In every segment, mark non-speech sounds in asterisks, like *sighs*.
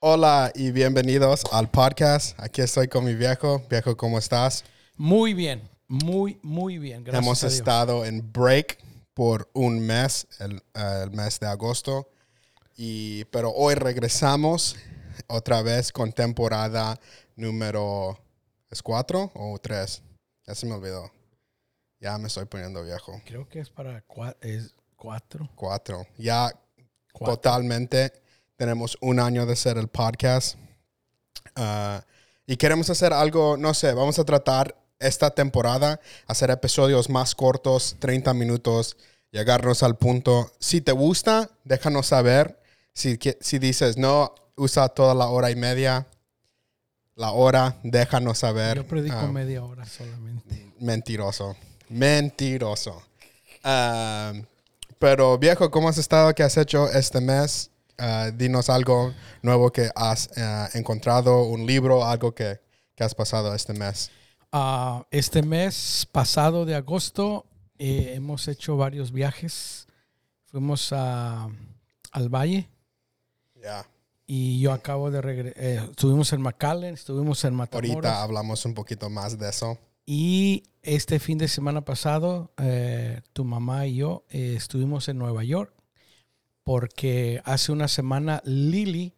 Hola y bienvenidos al podcast. Aquí estoy con mi viejo. Viejo, ¿cómo estás? Muy bien, muy, muy bien. Gracias Hemos a Dios. estado en break por un mes, el, eh, el mes de agosto. Y, pero hoy regresamos otra vez con temporada número... ¿Es cuatro o tres? Ya se me olvidó. Ya me estoy poniendo viejo. Creo que es para cua- es cuatro. Cuatro. Ya Cuatro. totalmente tenemos un año de hacer el podcast. Ah, y queremos hacer algo, no sé, vamos a tratar esta temporada, hacer episodios más cortos, 30 minutos, llegarnos al punto. Si te gusta, déjanos saber. Si, si dices, no, usa toda la hora y media, la hora, déjanos saber. Yo predico Ah, media hora solamente. Mentiroso. Mentiroso. Ah, pero viejo, ¿cómo has estado? ¿Qué has hecho este mes? Ah, dinos algo nuevo que has ah, encontrado, un libro, algo que, que has pasado este mes. Ah, este mes pasado de agosto eh, hemos hecho varios viajes. Fuimos a, al valle Ya. y yo acabo de regresar. estuvimos en McAllen, estuvimos en Matamoros. Ahorita hablamos un poquito más de eso. Y este fin de semana pasado, eh, tu mamá y yo eh, estuvimos en Nueva York porque hace una semana Lili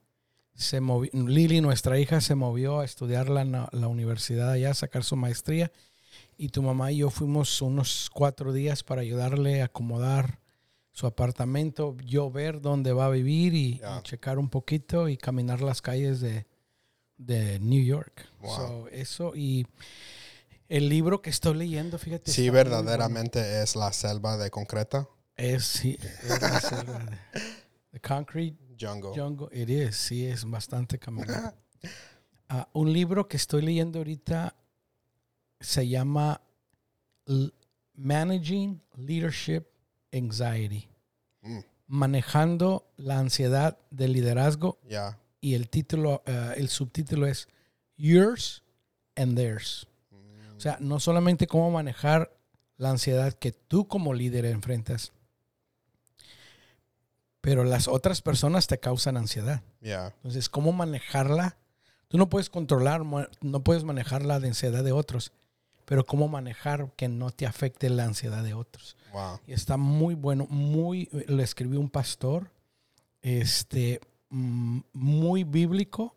se movió, Lili, nuestra hija, se movió a estudiar la, la universidad allá, a sacar su maestría. Y tu mamá y yo fuimos unos cuatro días para ayudarle a acomodar su apartamento, yo ver dónde va a vivir y, Ya. y checar un poquito y caminar las calles de, de New York. Wow. So, eso y el libro que estoy leyendo, fíjate. Sí, verdaderamente es la selva de concreta. Es, sí, es de- The Concrete Jungle. Jungle. It is, sí, es bastante caminar. Ah, un libro que estoy leyendo ahorita se llama L- Managing Leadership Anxiety. Mm, Manejando la ansiedad del liderazgo Ya. y el título, eh, el subtítulo es Yours and Theirs. Mm, O sea, no solamente cómo manejar la ansiedad que tú como líder enfrentas, pero las otras personas te causan ansiedad. Ya. Entonces, ¿cómo manejarla? Tú no puedes controlar, no puedes manejar la ansiedad de otros, pero cómo manejar que no te afecte la ansiedad de otros. Wow. Y está muy bueno, muy, lo escribió un pastor, este, mm, muy bíblico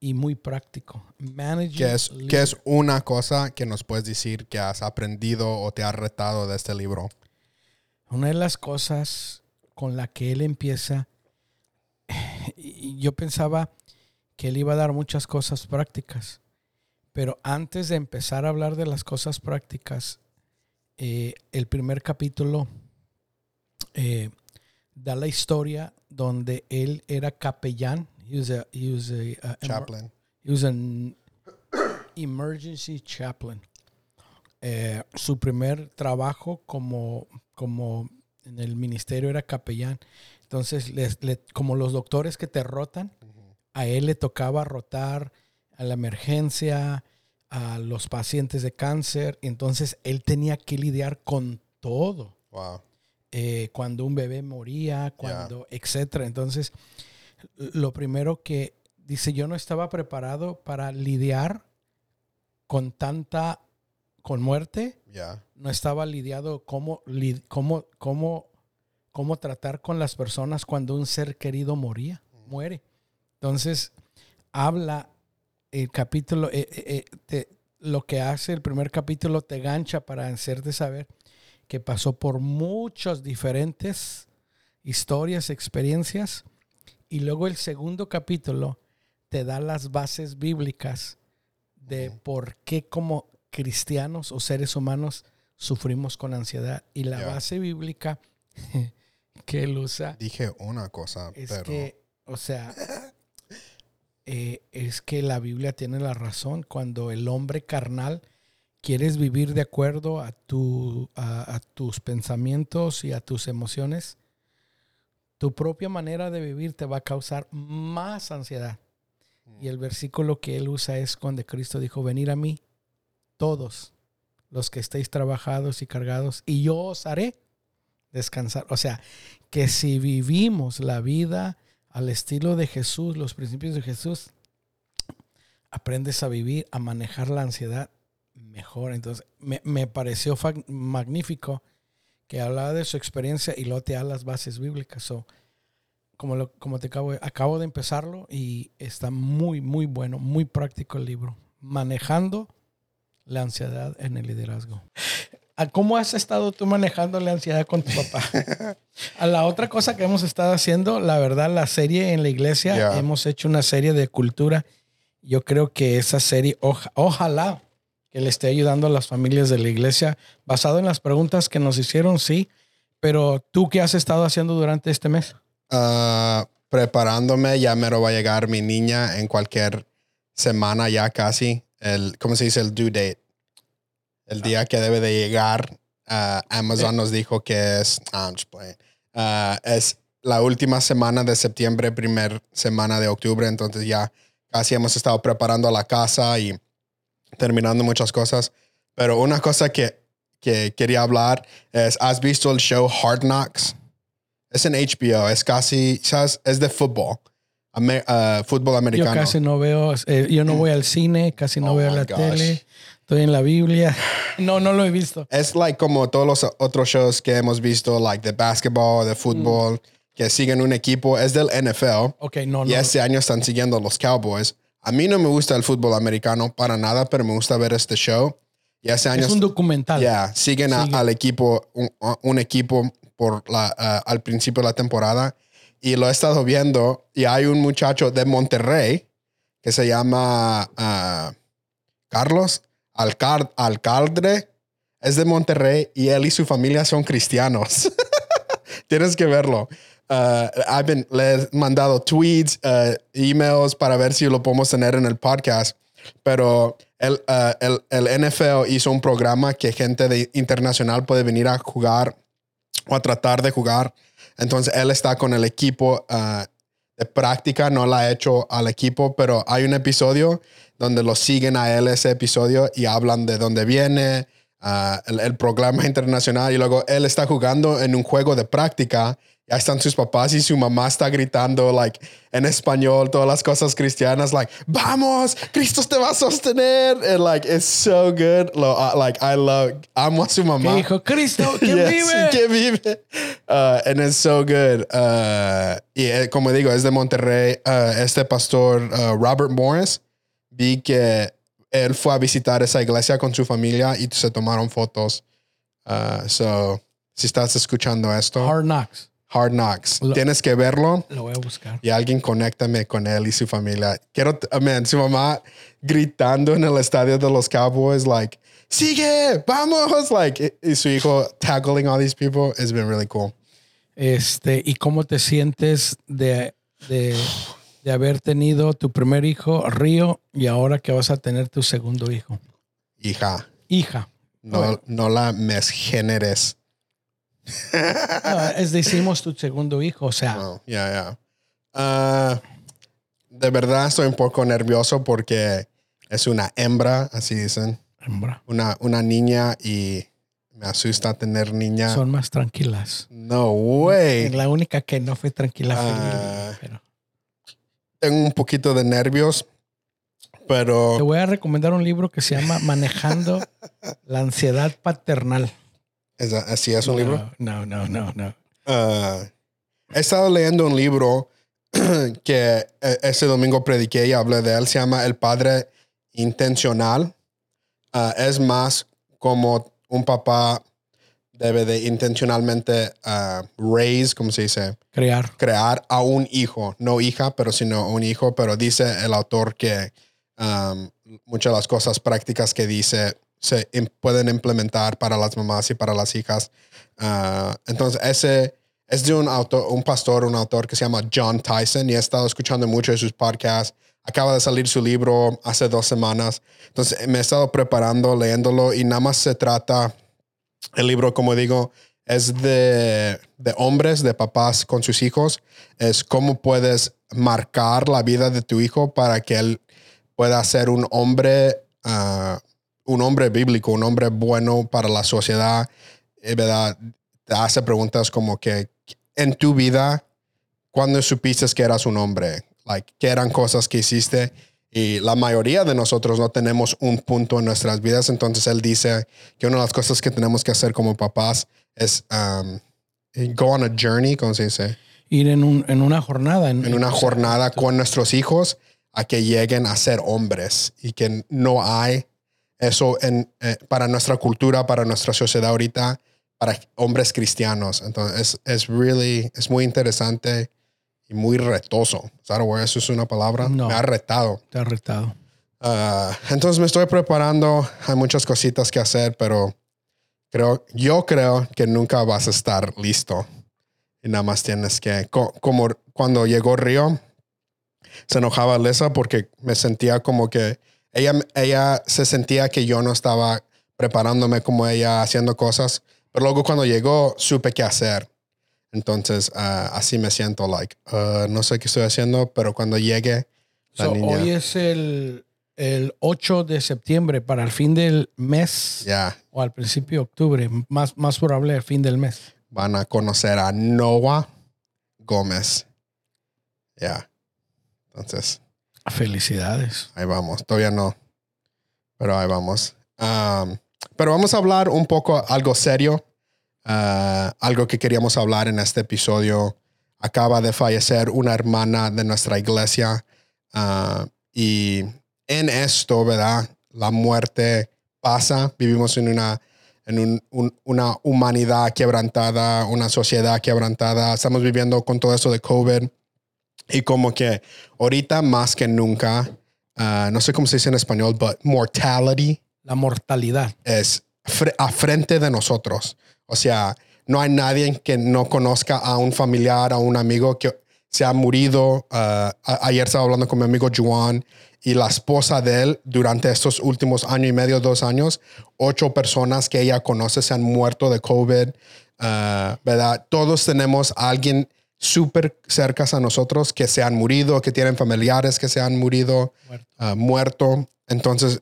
y muy práctico. Managing ¿Qué es, ¿Qué es una cosa que nos puedes decir que has aprendido o te has retado de este libro? Una de las cosas con la que él empieza, *sighs* y yo pensaba que él iba a dar muchas cosas prácticas, pero antes de empezar a hablar de las cosas prácticas, eh, el primer capítulo eh, da la historia donde él era capellán. He was a- he was a, emer- Chaplin. He was an *coughs* emergency chaplain. Eh, su primer trabajo como, como en el ministerio era capellán. Entonces, les- como los doctores que te rotan, a él le tocaba rotar a la emergencia, a los pacientes de cáncer. Entonces, él tenía que lidiar con todo Wow. eh, cuando un bebé moría, cuando, etcétera. Entonces, lo primero que dice, yo no estaba preparado para lidiar con tanta, con muerte, no estaba lidiado cómo, li- cómo, cómo, cómo tratar con las personas cuando un ser querido moría, muere. Entonces, habla el capítulo, eh, eh, eh, te- lo que hace el primer capítulo te gancha para hacerte saber que pasó por muchas diferentes historias, experiencias, y luego el segundo capítulo te da las bases bíblicas de por qué como cristianos o seres humanos sufrimos con ansiedad. Y la base bíblica *laughs* que él usa Dije una cosa, es pero que, o sea, eh, es que la Biblia tiene la razón. Cuando el hombre carnal quieres vivir de acuerdo a, tu, a, a tus pensamientos y a tus emociones, tu propia manera de vivir te va a causar más ansiedad. Y el versículo que él usa es cuando Cristo dijo, venir a mí todos los que estéis trabajados y cargados, y yo os haré descansar. O sea, que si vivimos la vida al estilo de Jesús, los principios de Jesús, aprendes a vivir, a manejar la ansiedad mejor. Entonces, me, me pareció magnífico que hablaba de su experiencia y luego te las bases bíblicas. So, como, lo, como te acabo, acabo de empezarlo y está muy, muy bueno, muy práctico el libro. Manejando la ansiedad en el liderazgo. ¿A ¿Cómo has estado tú manejando la ansiedad con tu papá? *laughs* A la otra cosa que hemos estado haciendo, la verdad, la serie en la iglesia, hemos hecho una serie de cultura. Yo creo que esa serie, oja- ojalá que le esté ayudando a las familias de la iglesia, basado en las preguntas que nos hicieron, sí. Pero tú, ¿qué has estado haciendo durante este mes? Ah, preparándome, ya mero va a llegar mi niña en cualquier semana ya casi. El, ¿Cómo se dice? El due date. El día que debe de llegar. ah, Amazon nos dijo que es... ah, I'm just playing. Ah, es la última semana de septiembre, primer semana de octubre. Entonces ya casi hemos estado preparando la casa y terminando muchas cosas. Pero una cosa que, que quería hablar es, ¿has visto el show Hard Knocks? Es en HBO, es casi, ¿sabes? Es de fútbol, Amer- ah, fútbol Yo americano. casi no veo, eh, yo no voy al cine, casi no Oh veo la gosh. tele, estoy en la Biblia. No, no lo he visto. Es like como todos los otros shows que hemos visto, like de basketball, de fútbol, que siguen un equipo, es del NFL. Ok, no, no. Y este año están siguiendo a los Cowboys. A mí no me gusta el fútbol americano para nada, pero me gusta ver este show. Y este año es un documental. Ya, siguen a- al equipo, un, un equipo por la, ah, al principio de la temporada. Y lo he estado viendo. Y hay un muchacho de Monterrey que se llama ah, Carlos Alcar Alcaldre. Es de Monterrey y él y su familia son cristianos. *laughs* Tienes que verlo. Ah, I've been- le he mandado tweets, ah, emails para ver si lo podemos tener en el podcast. Pero el, ah, el, NFL hizo un programa que gente de, internacional puede venir a jugar o a tratar de jugar. Entonces él está con el equipo ah, de práctica, no la ha hecho al equipo, pero hay un episodio donde lo siguen a él ese episodio y hablan de dónde viene, ah, el, el programa *laughs* internacional y luego él está jugando en un juego de práctica. Ya están sus papás y su mamá está gritando like en español todas las cosas cristianas like vamos Cristo te va a sostener and like it's so good Lo- uh, like I love amo a su Que mamá dijo, Cristo, ¿quién *laughs* Yes, vive? ¿Quién vive? Uh, and it's so good. Uh, y eh, como digo, es de Monterrey. Uh, este pastor, uh, Robert Morris, vi que él fue a visitar esa iglesia con su familia y se tomaron fotos. Uh, so, si estás escuchando esto, Hard, Hard Knocks. Lo- tienes que verlo Lo voy a buscar. y alguien conéctame con él y su familia. Quiero, man, su mamá gritando en el estadio de los Cowboys, like, sigue, vamos, like, y y su hijo tackling all these people. It's been really cool. Este, ¿y cómo te sientes de, de, de haber tenido tu primer hijo, Río, y ahora que vas a tener tu segundo hijo? Hija, Hija. no, Bueno. no la mesgéneres. No, es decimos tu segundo hijo, o sea, No, yeah, yeah. Ah, de verdad estoy un poco nervioso porque es una hembra, así dicen, hembra. una, una niña y me asusta tener niña. son más tranquilas. no way. La única que no fue tranquila fue Ah. Lili, pero tengo un poquito de nervios, pero Te voy a recomendar un libro que se llama Manejando la ansiedad paternal. ¿Es- así es un libro. No, no, no, no. Ah, he estado leyendo un libro *clears throat* que eh, ese domingo prediqué y hablé de él. Se llama El Padre Intencional. Ah, es más como un papá debe de intencionalmente ah, raise, ¿cómo se dice? Crear. crear a un hijo, no hija, pero sino un hijo, pero dice el autor que um, muchas de las cosas prácticas que dice se pueden implementar para las mamás y para las hijas. Ah, entonces, ese es de un, autor, un pastor, un autor que se llama John Tyson y he estado escuchando mucho de sus podcasts. Acaba de salir su libro hace dos semanas. Entonces, me he estado preparando, leyéndolo y nada más se trata, el libro, como digo, es de, de hombres, de papás con sus hijos. Es cómo puedes marcar la vida de tu hijo para que él pueda ser un hombre, ah, un hombre bíblico, un hombre bueno para la sociedad. Eh, ¿verdad? Te hace preguntas como que en tu vida, cuando supiste que eras un hombre? Like, ¿Qué eran cosas que hiciste? Y la mayoría de nosotros no tenemos un punto en nuestras vidas. Entonces él dice que una de las cosas que tenemos que hacer como papás es um, go on a journey, ¿cómo se dice? Ir en, un, en una jornada. En, En una jornada con nuestros hijos a que lleguen a ser hombres y que no hay eso en, eh, para nuestra cultura, para nuestra sociedad ahorita, para hombres cristianos. Entonces es, es really, es muy interesante y muy retoso. ¿Sabes? Eso es una palabra. No. Me ha retado. Te ha retado. Ah, entonces me estoy preparando. Hay muchas cositas que hacer, pero creo, yo creo que nunca vas a estar listo. Y nada más tienes que, co- como cuando llegó Río, se enojaba Lisa porque me sentía como que ella, ella se sentía que yo no estaba preparándome como ella haciendo cosas. Pero luego cuando llegó, supe qué hacer. Entonces, ah, así me siento, like, ah, no sé qué estoy haciendo, pero cuando llegue, la So, niña, hoy es el, el 8 de septiembre para el fin del mes ya. o al principio de octubre, más, más probable al fin del mes. van a conocer a Noah Gómez. Ya. Entonces, Felicidades. ahí vamos. Todavía no. Pero ahí vamos. Pero vamos a hablar un poco algo serio. Uh, algo que queríamos hablar en este episodio. Acaba de fallecer una hermana de nuestra iglesia. Uh, y en esto, ¿verdad? La muerte pasa. Vivimos en una en un- un- una humanidad quebrantada, una sociedad quebrantada. Estamos viviendo con todo eso de COVID y como que ahorita más que nunca, ah, no sé cómo se dice en español, but mortality La mortalidad. es fre- a frente de nosotros. O sea, no hay nadie que no conozca a un familiar, a un amigo que se ha murido. A- ayer estaba hablando con mi amigo Juan y la esposa de él durante estos últimos año y medio, dos años, ocho personas que ella conoce se han muerto de COVID. Ah, ¿Verdad? Todos tenemos a alguien súper cerca a nosotros que se han murido, que tienen familiares que se han murido, Muerto. ah, muerto. Entonces,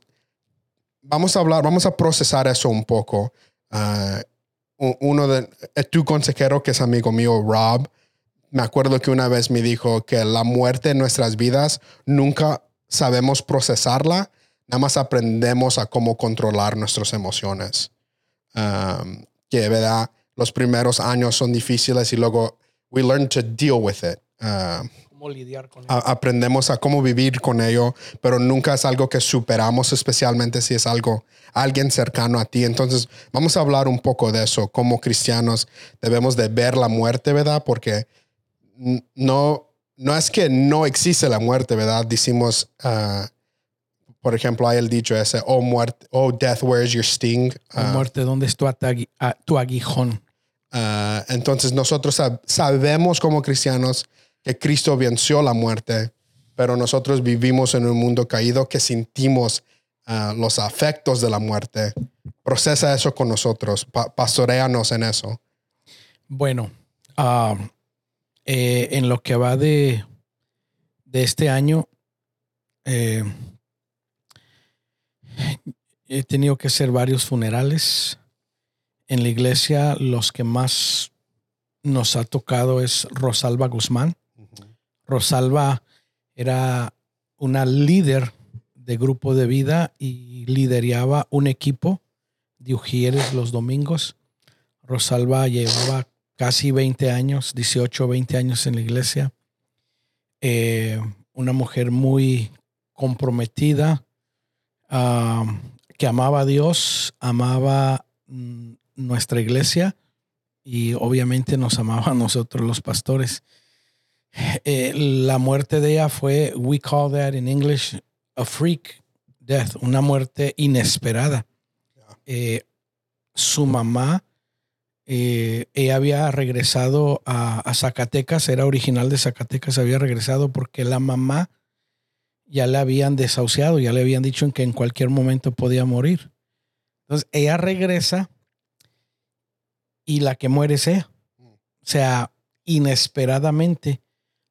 vamos a hablar, vamos a procesar eso un poco. Ah, uno de eh, tu consejero, que es amigo mío, Rob, me acuerdo que una vez me dijo que la muerte en nuestras vidas nunca sabemos procesarla, nada más aprendemos a cómo controlar nuestras emociones. Um, que, ¿verdad? Los primeros años son difíciles y luego we learn to deal with it. Ah, ¿Cómo lidiar con a- aprendemos a cómo vivir con ello, pero nunca es algo que superamos, especialmente si es algo, alguien cercano a ti. Entonces, vamos a hablar un poco de eso. Como cristianos debemos de ver la muerte, ¿verdad? Porque no, no es que no existe la muerte, ¿verdad? Decimos, ah, por ejemplo, hay el dicho ese, oh muerte, oh death, where is your sting? Oh, Ah, muerte? ¿Dónde es tu, atagui- tu aguijón? Ah, entonces nosotros sab- sabemos como cristianos que Cristo venció la muerte, pero nosotros vivimos en un mundo caído que sentimos ah, los afectos de la muerte. Procesa eso con nosotros, pa- pastoreanos en eso. Bueno, ah, eh, en lo que va de, de este año, eh, he tenido que hacer varios funerales. En la iglesia, los que más nos ha tocado es Rosalba Guzmán. Rosalba era una líder de grupo de vida y lideraba un equipo de ujieres los domingos. Rosalba llevaba casi 20 años, 18, 20 años en la iglesia. Eh, una mujer muy comprometida, ah, que amaba a Dios, amaba mm, nuestra iglesia y obviamente nos amaba a nosotros los pastores. Eh, la muerte de ella fue, we call that in English, a freak death, una muerte inesperada. Eh, su mamá, eh, ella había regresado a, a Zacatecas, era original de Zacatecas, había regresado porque la mamá ya le habían desahuciado, ya le habían dicho que en cualquier momento podía morir. Entonces ella regresa y la que muere es ella. O sea, inesperadamente.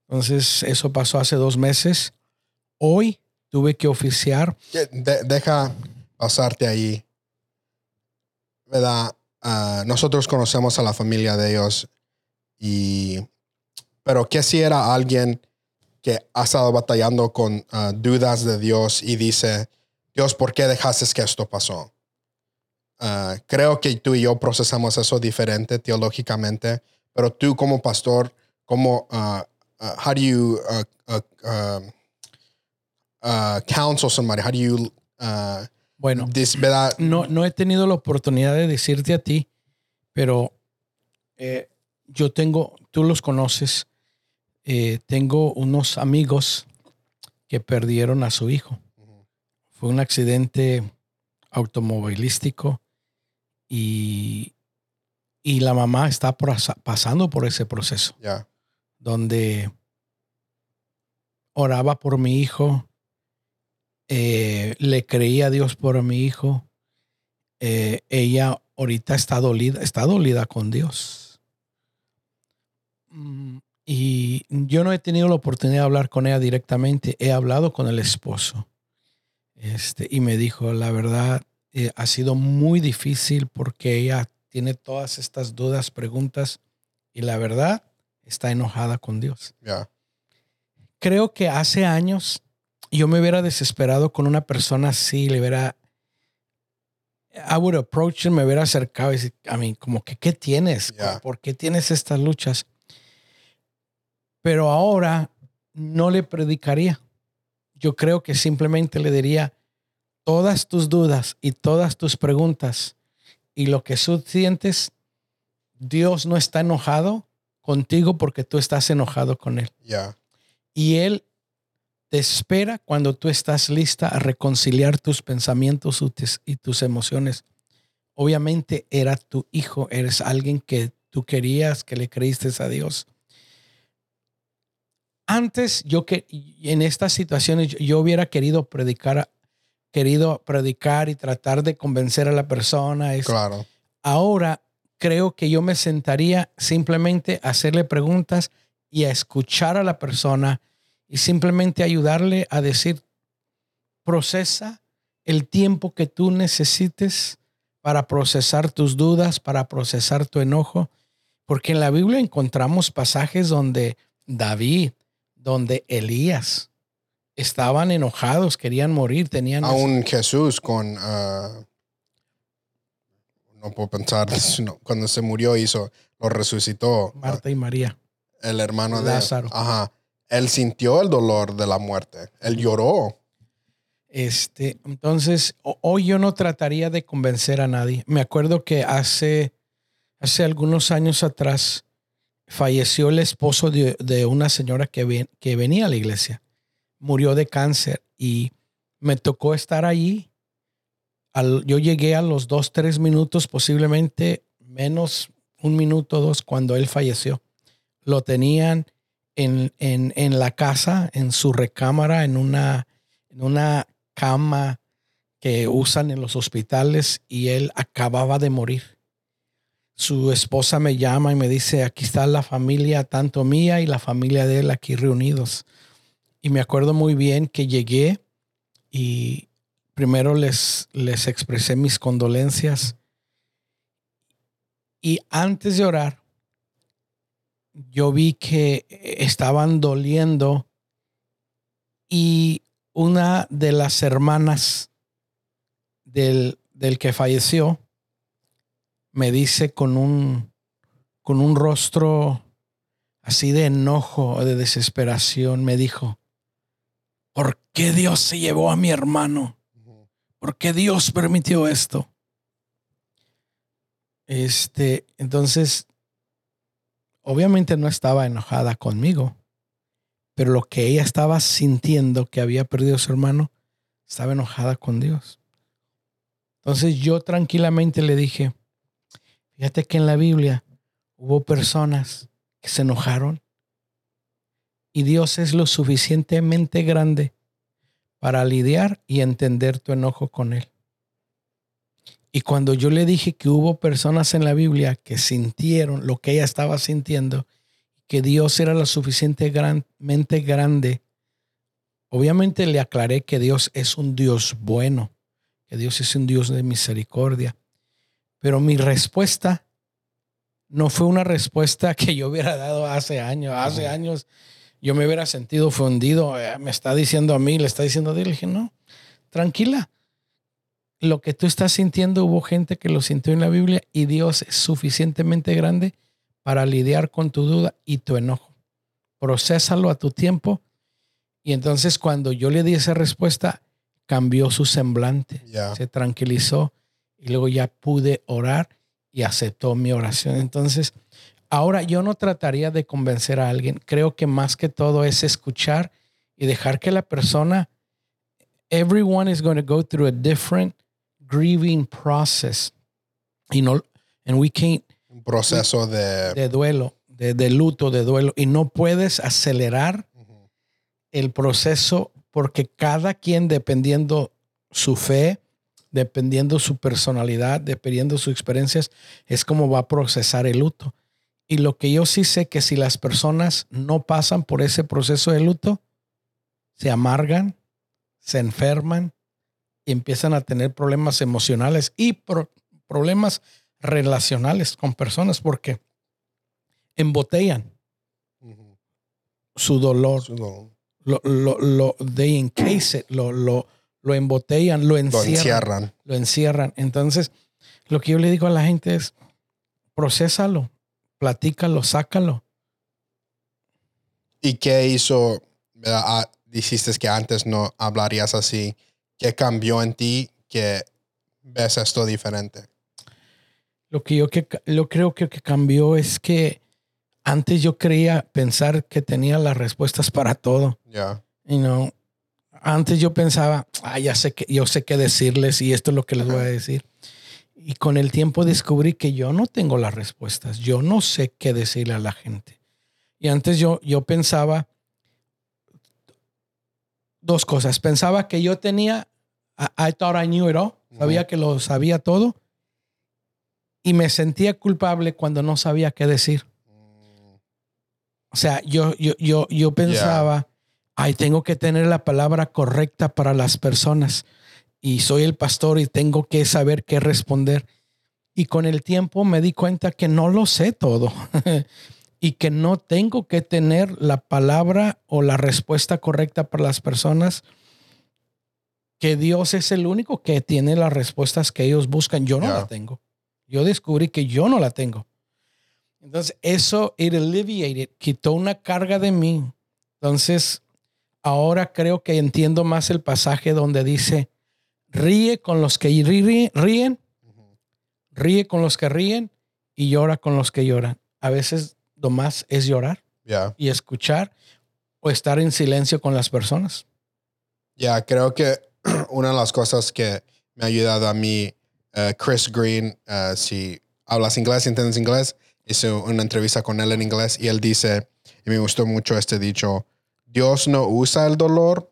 Entonces eso pasó hace dos meses. Hoy tuve que oficiar de- deja pasarte ahí. ¿Verdad? Ah, nosotros conocemos a la familia de ellos y Pero ¿qué si era alguien que ha estado batallando con ah, dudas de Dios y dice, Dios, ¿por qué dejaste que esto pasó? Ah, creo que tú y yo procesamos eso diferente teológicamente, pero tú como pastor, ¿cómo, uh, how do you counsel somebody? How do you bueno, no, no he tenido la oportunidad de decirte a ti, pero eh, yo tengo, tú los conoces, eh, tengo unos amigos que perdieron a su hijo. Fue un accidente automovilístico y, y la mamá está pasando por ese proceso. Donde oraba por mi hijo, eh, le creía a Dios por mi hijo. Eh, ella ahorita está dolida, está dolida con Dios. Mm, y yo no he tenido la oportunidad de hablar con ella directamente. He hablado con el esposo. Este, y me dijo, la verdad, eh, ha sido muy difícil porque ella tiene todas estas dudas, preguntas, y la verdad, está enojada con Dios. Creo que hace años yo me hubiera desesperado con una persona así, le hubiera, I would approach him, me hubiera acercado y decir, a mí, como que, ¿qué tienes? ¿Por qué tienes estas luchas? Pero ahora no le predicaría. Yo creo que simplemente le diría todas tus dudas y todas tus preguntas y lo que tú sientes, Dios no está enojado contigo porque tú estás enojado con Él. Y Él te espera cuando tú estás lista a reconciliar tus pensamientos y tus emociones. Obviamente era tu hijo, eres alguien que tú querías, que le creíste a Dios. Antes yo que en estas situaciones yo hubiera querido predicar, querido predicar y tratar de convencer a la persona. claro. Ahora creo que yo me sentaría simplemente a hacerle preguntas y a escuchar a la persona y simplemente ayudarle a decir, procesa el tiempo que tú necesites para procesar tus dudas, para procesar tu enojo, porque en la Biblia encontramos pasajes donde David, donde Elías estaban enojados, querían morir, tenían... Aún Jesús con... Ah, no puedo pensar, *laughs* cuando se murió hizo, lo resucitó. Marta y María. El hermano de Lázaro. Ajá él sintió el dolor de la muerte. Él lloró. Este, entonces, hoy yo no trataría de convencer a nadie. Me acuerdo que hace, hace algunos años atrás falleció el esposo de, una señora que, que venía a la iglesia. Murió de cáncer y me tocó estar allí. yo llegué a los dos, tres minutos, posiblemente menos un minuto, dos, cuando él falleció. Lo tenían en, la casa, en su recámara, en una, en una cama que usan en los hospitales y él acababa de morir. Su esposa me llama y me dice, aquí está la familia, tanto mía y la familia de él aquí reunidos. Y me acuerdo muy bien que llegué y primero les, les expresé mis condolencias. Y antes de orar, yo vi que estaban doliendo y una de las hermanas del, del que falleció me dice con un, con un rostro así de enojo, de desesperación, me dijo, ¿por qué Dios se llevó a mi hermano? ¿Por qué Dios permitió esto? Este, entonces obviamente no estaba enojada conmigo, pero lo que ella estaba sintiendo que había perdido a su hermano, estaba enojada con Dios. Entonces yo tranquilamente le dije, fíjate que en la Biblia hubo personas que se enojaron y Dios es lo suficientemente grande para lidiar y entender tu enojo con Él. Y cuando yo le dije que hubo personas en la Biblia que sintieron lo que ella estaba sintiendo, que Dios era lo suficientemente grande, obviamente le aclaré que Dios es un Dios bueno, que Dios es un Dios de misericordia. Pero mi respuesta no fue una respuesta *laughs* que yo hubiera dado hace años. Hace años yo me hubiera sentido fundido. Eh, me está diciendo a mí, le está diciendo a Dios. Le dije, no, tranquila. Lo que tú estás sintiendo, hubo gente que lo sintió en la Biblia y Dios es suficientemente grande para lidiar con tu duda y tu enojo. Procésalo a tu tiempo. Y entonces cuando yo le di esa respuesta, cambió su semblante, se tranquilizó y luego ya pude orar y aceptó mi oración. Entonces, ahora yo no trataría de convencer a alguien. Creo que más que todo es escuchar y dejar que la persona, everyone is going to go through a different grieving process. Y no, and we can't. Un proceso de, de duelo, de, de, luto, de duelo. Y no puedes acelerar el proceso porque cada quien, dependiendo su fe, dependiendo su personalidad, dependiendo sus experiencias, es como va a procesar el luto. Y lo que yo sí sé que si las personas no pasan por ese proceso de luto, se amargan, se enferman y empiezan a tener problemas emocionales y problemas relacionales con personas porque embotellan su dolor. Lo, lo, lo, they encase lo, lo, lo embotellan, lo encierran, lo encierran. Entonces, lo que yo le digo a la gente es, procésalo, platícalo, sácalo. ¿Y qué hizo? Ah, dijiste que antes no hablarías así. ¿Qué cambió en ti que ves esto diferente? Lo que yo que, lo creo que, que cambió es que antes yo creía pensar que tenía las respuestas para todo. Ya. You know, antes yo pensaba, ah, ya sé que, yo sé qué decirles y esto es lo que les voy a decir. Y con el tiempo descubrí que yo no tengo las respuestas. Yo no sé qué decirle a la gente. Y antes yo, yo pensaba dos cosas. Pensaba que yo tenía, I, thought I knew it all. Sabía que lo sabía todo. Y me sentía culpable cuando no sabía qué decir. O sea, yo, yo, yo, yo pensaba, ay, tengo que tener la palabra correcta para las personas y soy el pastor y tengo que saber qué responder. Y con el tiempo me di cuenta que no lo sé todo *laughs* y que no tengo que tener la palabra o la respuesta correcta para las personas, que Dios es el único que tiene las respuestas que ellos buscan. Yo no la tengo. Yo descubrí que yo no la tengo. Entonces, eso, it alleviated, quitó una carga de mí. Entonces, ahora creo que entiendo más el pasaje donde dice, ríe con los que ríen, ríe con los que ríen y llora con los que lloran. A veces lo más es llorar y escuchar o estar en silencio con las personas. Ya, creo que *clears throat* una de las cosas que me ha ayudado a mí, eh, Chris Green, eh, si hablas inglés, entiendes inglés, hice una entrevista con él en inglés y él dice, y me gustó mucho este dicho, Dios no usa el dolor,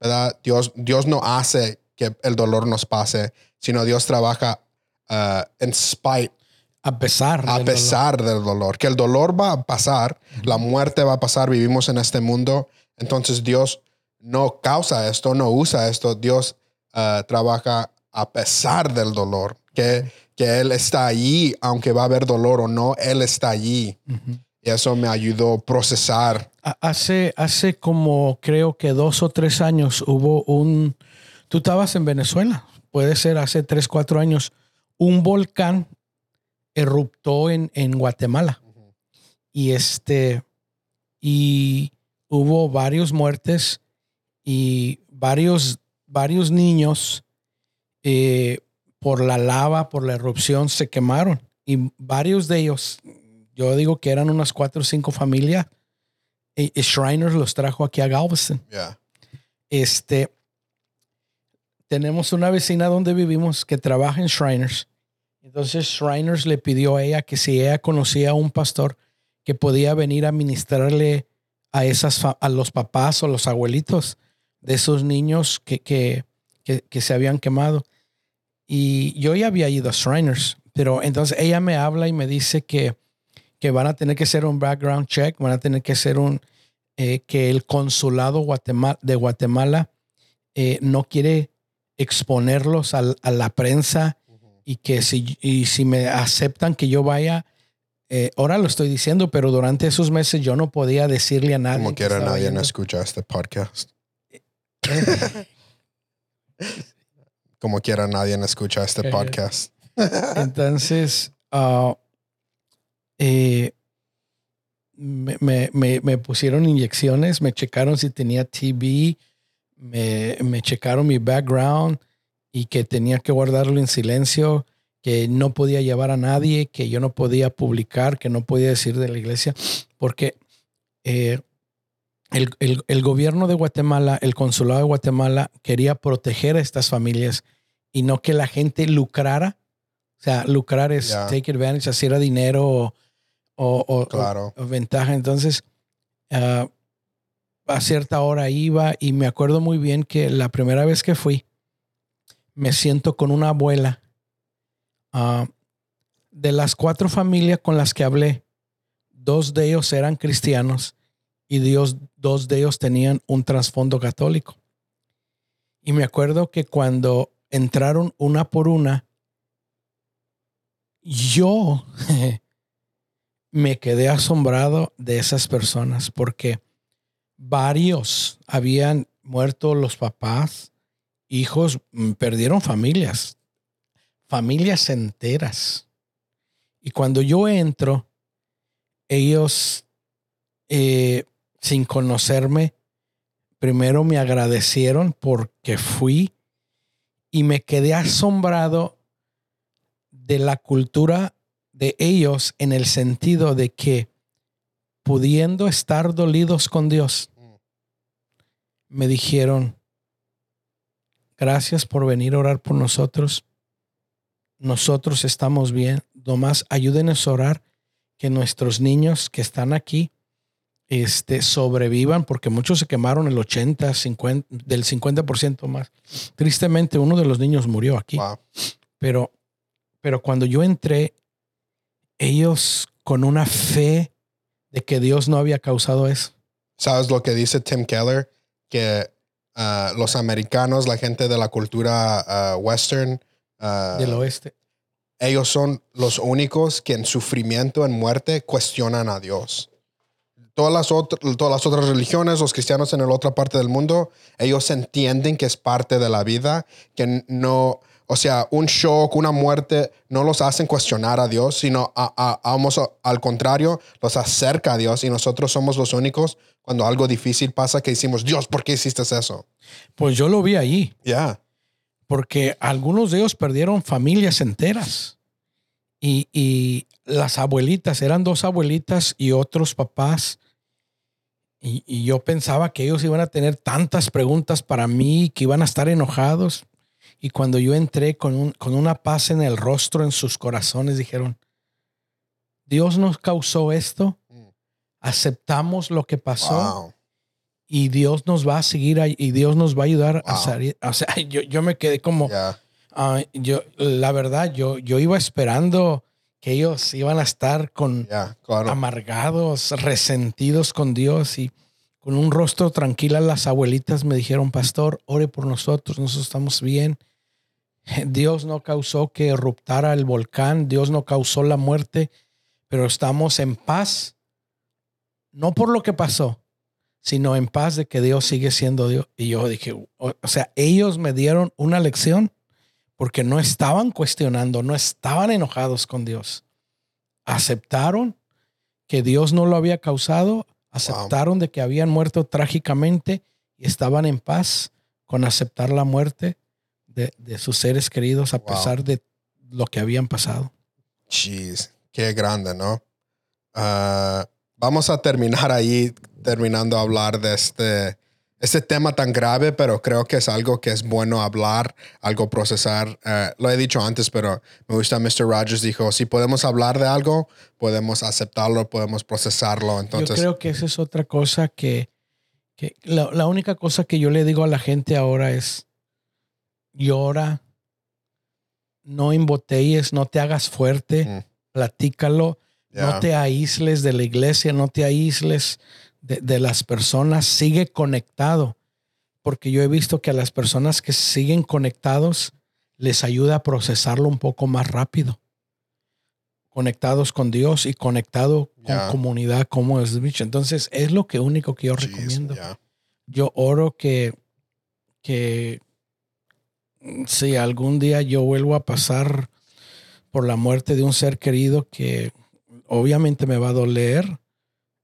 ¿verdad? Dios, Dios no hace que el dolor nos pase, sino Dios trabaja uh, en spite. A pesar. A pesar del dolor. Que el dolor va a pasar, la muerte va a pasar, vivimos en este mundo. Entonces Dios no causa esto, no usa esto. Dios uh, trabaja a pesar del dolor. Que, que Él está allí, aunque va a haber dolor o no, Él está allí. Y eso me ayudó a procesar. Hace, hace como creo que dos o tres años hubo un... Tú estabas en Venezuela, puede ser hace tres, cuatro años. Un volcán eruptó en, en Guatemala. Y este... Y hubo varios muertes y varios, varios niños eh, por la lava, por la erupción, se quemaron. Y varios de ellos yo digo que eran unas cuatro o cinco familias. Y, Shriners los trajo aquí a Galveston. Este, tenemos una vecina donde vivimos que trabaja en Shriners. Entonces Shriners le pidió a ella que si ella conocía a un pastor que podía venir a ministrarle a esas a los papás o los abuelitos de esos niños que, que, que, que se habían quemado. Y yo ya había ido a Shriners, pero entonces ella me habla y me dice que que van a tener que hacer un background check, van a tener que hacer un, eh, que el consulado de Guatemala eh, no quiere exponerlos a, la prensa y que si, y si me aceptan que yo vaya, eh, ahora lo estoy diciendo, pero durante esos meses yo no podía decirle a nadie. Como quiera, estaba *laughs* nadie no escucha este podcast. Como quiera, nadie no escucha este podcast. Entonces, eh, me, me- me- me pusieron inyecciones, me checaron si tenía TB, me, me checaron mi background y que tenía que guardarlo en silencio, que no podía llevar a nadie, que yo no podía publicar, que no podía decir de la iglesia, porque eh, el, el- el gobierno de Guatemala, el consulado de Guatemala quería proteger a estas familias y no que la gente lucrara. O sea, lucrar es Ya. take advantage, hacer dinero o, o- o- Claro. o ventaja. Entonces, ah, a cierta hora iba y me acuerdo muy bien que la primera vez que fui, me siento con una abuela. Ah, de las cuatro familias con las que hablé, dos de ellos eran cristianos y Dios, dos de ellos tenían un trasfondo católico. Y me acuerdo que cuando entraron una por una, yo *laughs* me quedé asombrado de esas personas porque varios habían muerto los papás, hijos, mm, perdieron familias, familias enteras. Y cuando yo entro, ellos, eh, sin conocerme, primero me agradecieron porque fui y me quedé asombrado de la cultura de ellos en el sentido de que pudiendo estar dolidos con Dios, me dijeron, gracias por venir a orar por nosotros. Nosotros estamos bien. Nomás ayúdenos a orar que nuestros niños que están aquí este, sobrevivan, porque muchos se quemaron el 80, 50, del 50% más. Tristemente, uno de los niños murió aquí. Wow. Pero, pero cuando yo entré, ellos con una fe de que Dios no había causado eso. ¿Sabes lo que dice Tim Keller? Que ah, los americanos, la gente de la cultura ah, western, ah, del oeste. ellos son los únicos que en sufrimiento, en muerte, cuestionan a Dios. Todas las, otras, todas las otras religiones, los cristianos en la otra parte del mundo, ellos entienden que es parte de la vida, que no, o sea, un shock, una muerte, no los hacen cuestionar a Dios, sino a, a- al contrario, los acerca a Dios y nosotros somos los únicos cuando algo difícil pasa que decimos, Dios, ¿por qué hiciste eso? Pues yo lo vi allí, Ya. porque algunos de ellos perdieron familias enteras. Y, y las abuelitas, eran dos abuelitas y otros papás. Y, y yo pensaba que ellos iban a tener tantas preguntas para mí, que iban a estar enojados. Y cuando yo entré con, un- con una paz en el rostro, en sus corazones, dijeron, Dios nos causó esto, Mm. aceptamos lo que pasó Wow. y Dios nos va a seguir y Dios nos va a ayudar a salir. O sea, *laughs* yo, yo me quedé como, ah, yo, la verdad, yo, yo iba esperando que ellos iban a estar con. Claro. amargados, resentidos con Dios y con un rostro tranquila las abuelitas me dijeron, pastor, ore por nosotros, nosotros estamos bien. Dios no causó que eruptara el volcán, Dios no causó la muerte, pero estamos en paz, no por lo que pasó, sino en paz de que Dios sigue siendo Dios. Y yo dije, o, sea, ellos me dieron una lección porque no estaban cuestionando, no estaban enojados con Dios. Aceptaron que Dios no lo había causado, aceptaron de que habían muerto trágicamente y estaban en paz con aceptar la muerte de, de sus seres queridos a Wow. pesar de lo que habían pasado. Jeez, qué grande, ¿no? Ah, vamos a terminar ahí, terminando a hablar de este, este tema tan grave, pero creo que es algo que es bueno hablar, algo procesar. Eh, lo he dicho antes, pero me gusta Mr. Rogers dijo, si podemos hablar de algo, podemos aceptarlo, podemos procesarlo. Entonces, yo creo que esa es otra cosa que, que la, la única cosa que yo le digo a la gente ahora es llora, no embotelles, no te hagas fuerte, Mm. platícalo, no te aísles de la iglesia, no te aísles de, de las personas, sigue conectado, porque yo he visto que a las personas que siguen conectados les ayuda a procesarlo un poco más rápido. conectados con Dios y conectado con Ya. comunidad como es dicho. Entonces, es lo que único que yo Jeez, recomiendo. yeah. Yo oro que, que si algún día yo vuelvo a pasar por la muerte de un ser querido que obviamente me va a doler,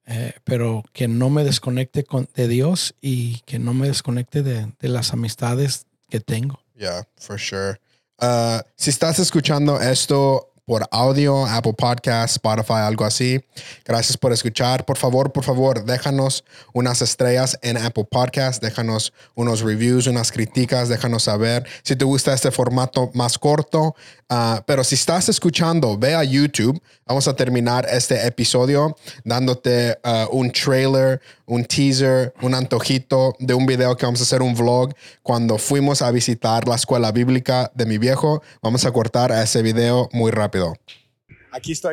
eh, pero que no me desconecte con, de Dios y que no me desconecte de, de las amistades que tengo. Yeah, for sure. Uh, si estás escuchando esto por audio, Apple Podcast, Spotify, algo así, gracias por escuchar. Por favor, por favor, déjanos unas estrellas en Apple Podcast, déjanos unos reviews, unas críticas, déjanos saber si te gusta este formato más corto. Uh, pero si estás escuchando, ve a YouTube. Vamos a terminar este episodio dándote uh, un trailer, un teaser, un antojito de un video que vamos a hacer un vlog cuando fuimos a visitar la escuela bíblica de mi viejo. Vamos a cortar ese video muy rápido. Aquí estoy